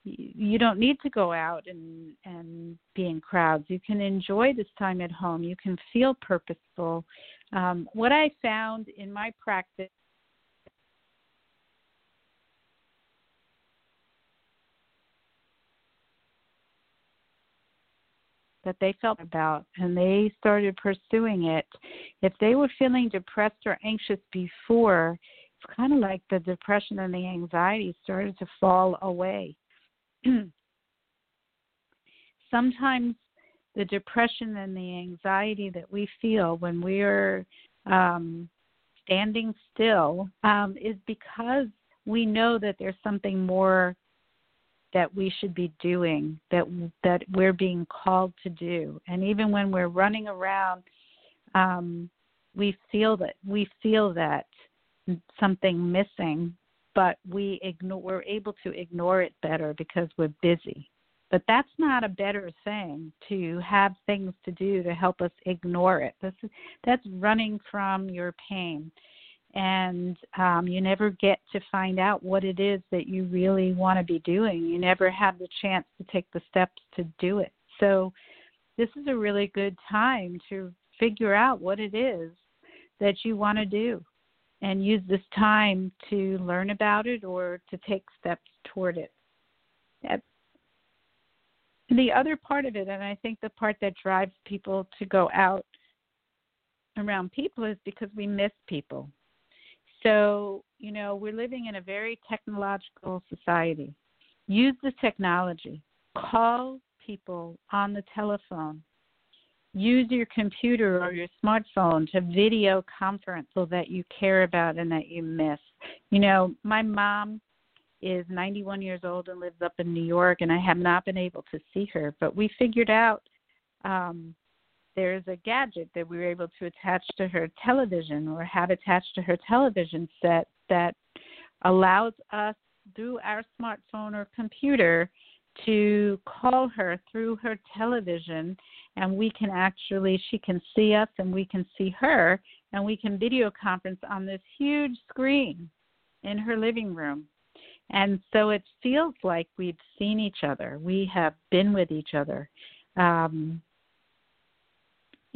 you don't need to go out and and be in crowds. You can enjoy this time at home. You can feel purposeful. Um, what I found in my practice that they felt about and they started pursuing it, if they were feeling depressed or anxious before, it's kind of like the depression and the anxiety started to fall away. Sometimes the depression and the anxiety that we feel when we're um, standing still um, is because we know that there's something more that we should be doing that that we're being called to do. And even when we're running around um, we feel that we feel that something missing but we ignore we're able to ignore it better because we're busy. But that's not a better thing to have things to do to help us ignore it. That's that's running from your pain and um, you never get to find out what it is that you really want to be doing. You never have the chance to take the steps to do it. So, this is a really good time to figure out what it is that you want to do and use this time to learn about it or to take steps toward it. The other part of it, and I think the part that drives people to go out around people, is because we miss people so, you know, we're living in a very technological society. Use the technology. Call people on the telephone. Use your computer or your smartphone to video conference so that you care about and that you miss. You know, my mom is 91 years old and lives up in New York, and I have not been able to see her. But we figured out um, there's a gadget that we were able to attach to her television or have attached to her television set that allows us through our smartphone or computer to call her through her television and we can actually she can see us and we can see her and we can video conference on this huge screen in her living room. And so it feels like we've seen each other. We have been with each other. Um,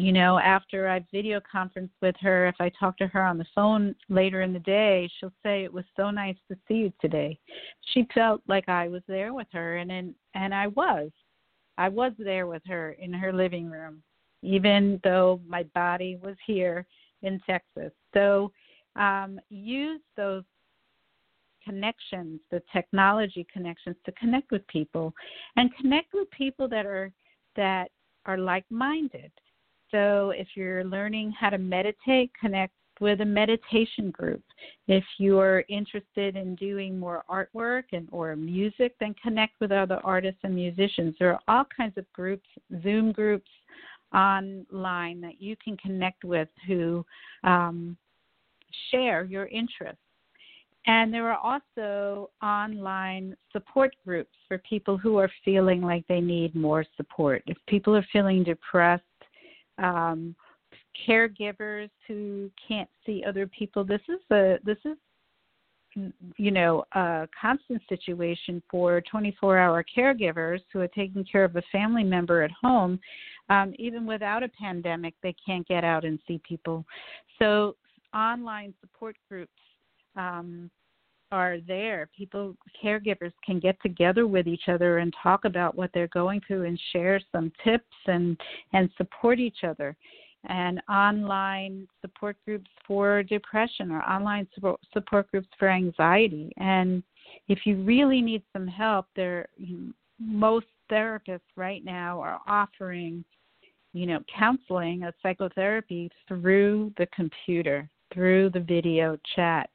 you know, after I video conference with her, if I talk to her on the phone later in the day, she'll say it was so nice to see you today. She felt like I was there with her and and, and I was. I was there with her in her living room, even though my body was here in Texas. So um, use those connections, the technology connections to connect with people and connect with people that are that are like minded so if you're learning how to meditate, connect with a meditation group. If you're interested in doing more artwork and or music, then connect with other artists and musicians. There are all kinds of groups, Zoom groups online that you can connect with who um, share your interests. And there are also online support groups for people who are feeling like they need more support. If people are feeling depressed, um, caregivers who can't see other people. This is a this is you know a constant situation for 24 hour caregivers who are taking care of a family member at home um, even without a pandemic they can't get out and see people so online support groups um, are there. People, caregivers can get together with each other and talk about what they're going through and share some tips and and support each other. And online support groups for depression or online support, groups for anxiety. And if you really need some help, there most therapists right now are offering, you know, counseling, a psychotherapy through the computer, through the video chat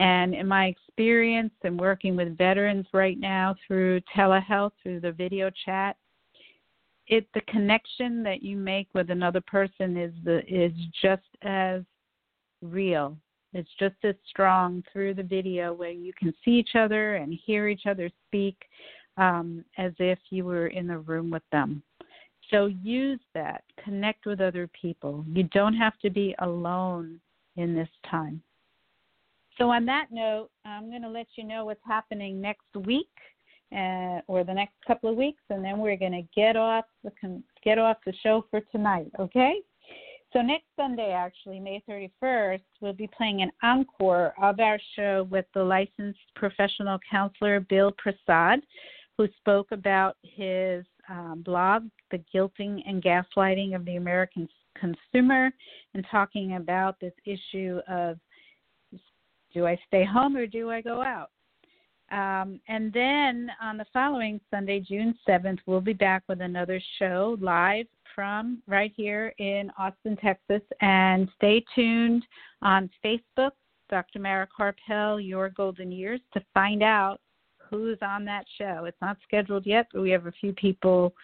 and in my experience and working with veterans right now through telehealth, through the video chat, it the connection that you make with another person is the is just as real. It's just as strong through the video where you can see each other and hear each other speak um, as if you were in the room with them. So use that. Connect with other people. You don't have to be alone in this time. So, on that note, I'm going to let you know what's happening next week uh, or the next couple of weeks, and then we're going to get off the get off the show for tonight. Okay. So next Sunday, actually, May 31st, we'll be playing an encore of our show with the licensed professional counselor Bill Prasad, who spoke about his um, blog, The Guilting and Gaslighting of the American Consumer, and talking about this issue of do I stay home or do I go out? Um, and then on the following Sunday, June 7th, we'll be back with another show live from right here in Austin, Texas. And stay tuned on Facebook, Dr. Mara Karpel, Your Golden Years, to find out who's on that show. It's not scheduled yet, but we have a few people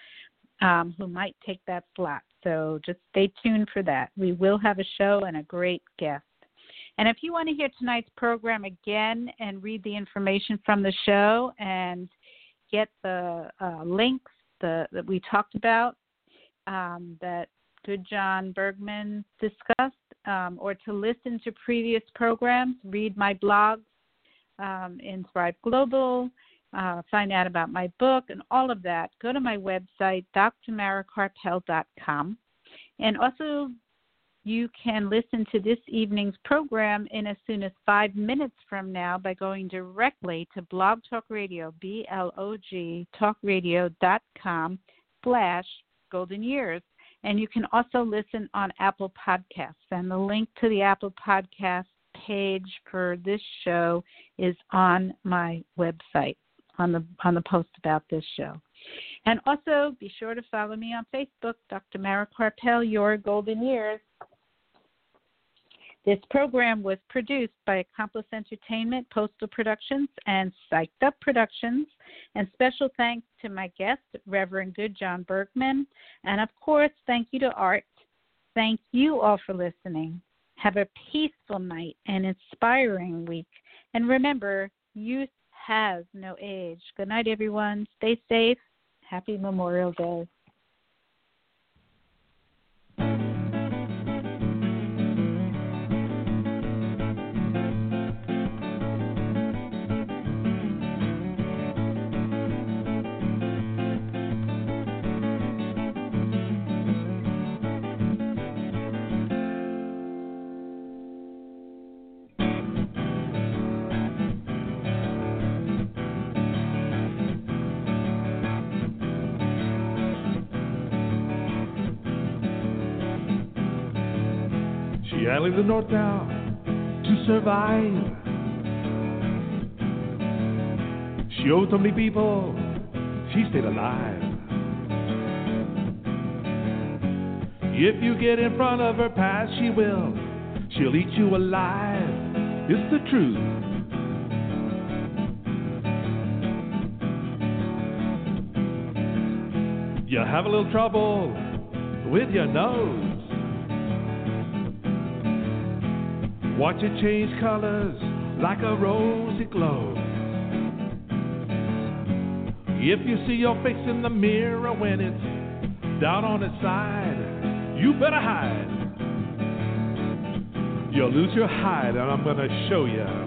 um, who might take that slot. So just stay tuned for that. We will have a show and a great guest. And if you want to hear tonight's program again and read the information from the show and get the uh, links the, that we talked about um, that John Bergmann discussed, um, or to listen to previous programs, read my blogs um, in Thrive Global, uh, find out about my book, and all of that, go to my website, drmarakarpel.com. And also, you can listen to this evening's program in as soon as five minutes from now by going directly to Blog Talk Radio, B L O G, talkradio.com slash golden years. And you can also listen on Apple Podcasts. And the link to the Apple Podcast page for this show is on my website on the on the post about this show. And also be sure to follow me on Facebook, Dr. Mara Karpel, Your Golden Years. This program was produced by Accomplice Entertainment, Postal Productions, and Psyched Up Productions. And special thanks to my guest, Reverend Gudjon Bergmann. And of course, thank you to Art. Thank you all for listening. Have a peaceful night and inspiring week. And remember, youth has no age. Good night, everyone. Stay safe. Happy Memorial Day. Leave the north now to survive. She owed so many people, she stayed alive. If you get in front of her past, she will. She'll eat you alive. It's the truth. You have a little trouble with your nose. Watch it change colors like a rosy glow. If you see your face in the mirror when it's down on its side, you better hide. You'll lose your hide, and I'm gonna show you.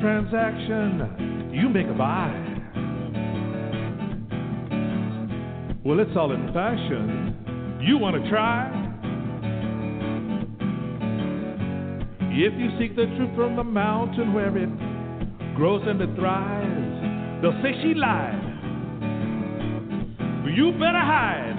Transaction, you make a buy. Well, it's all in fashion. You want to try? If you seek the truth from the mountain where it grows and it thrives, they'll say she lied. You better hide.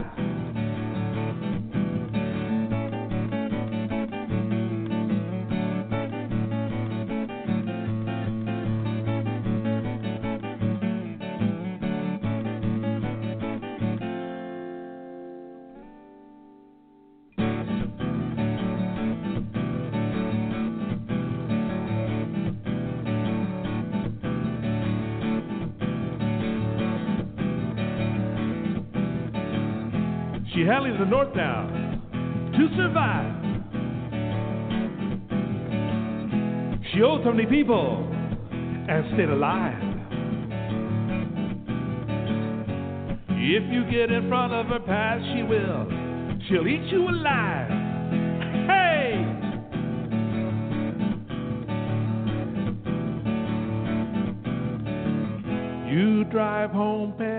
Halley's the north now to survive. She owed so many people and stayed alive. If you get in front of her path, she will. She'll eat you alive. Hey! You drive home paranoid.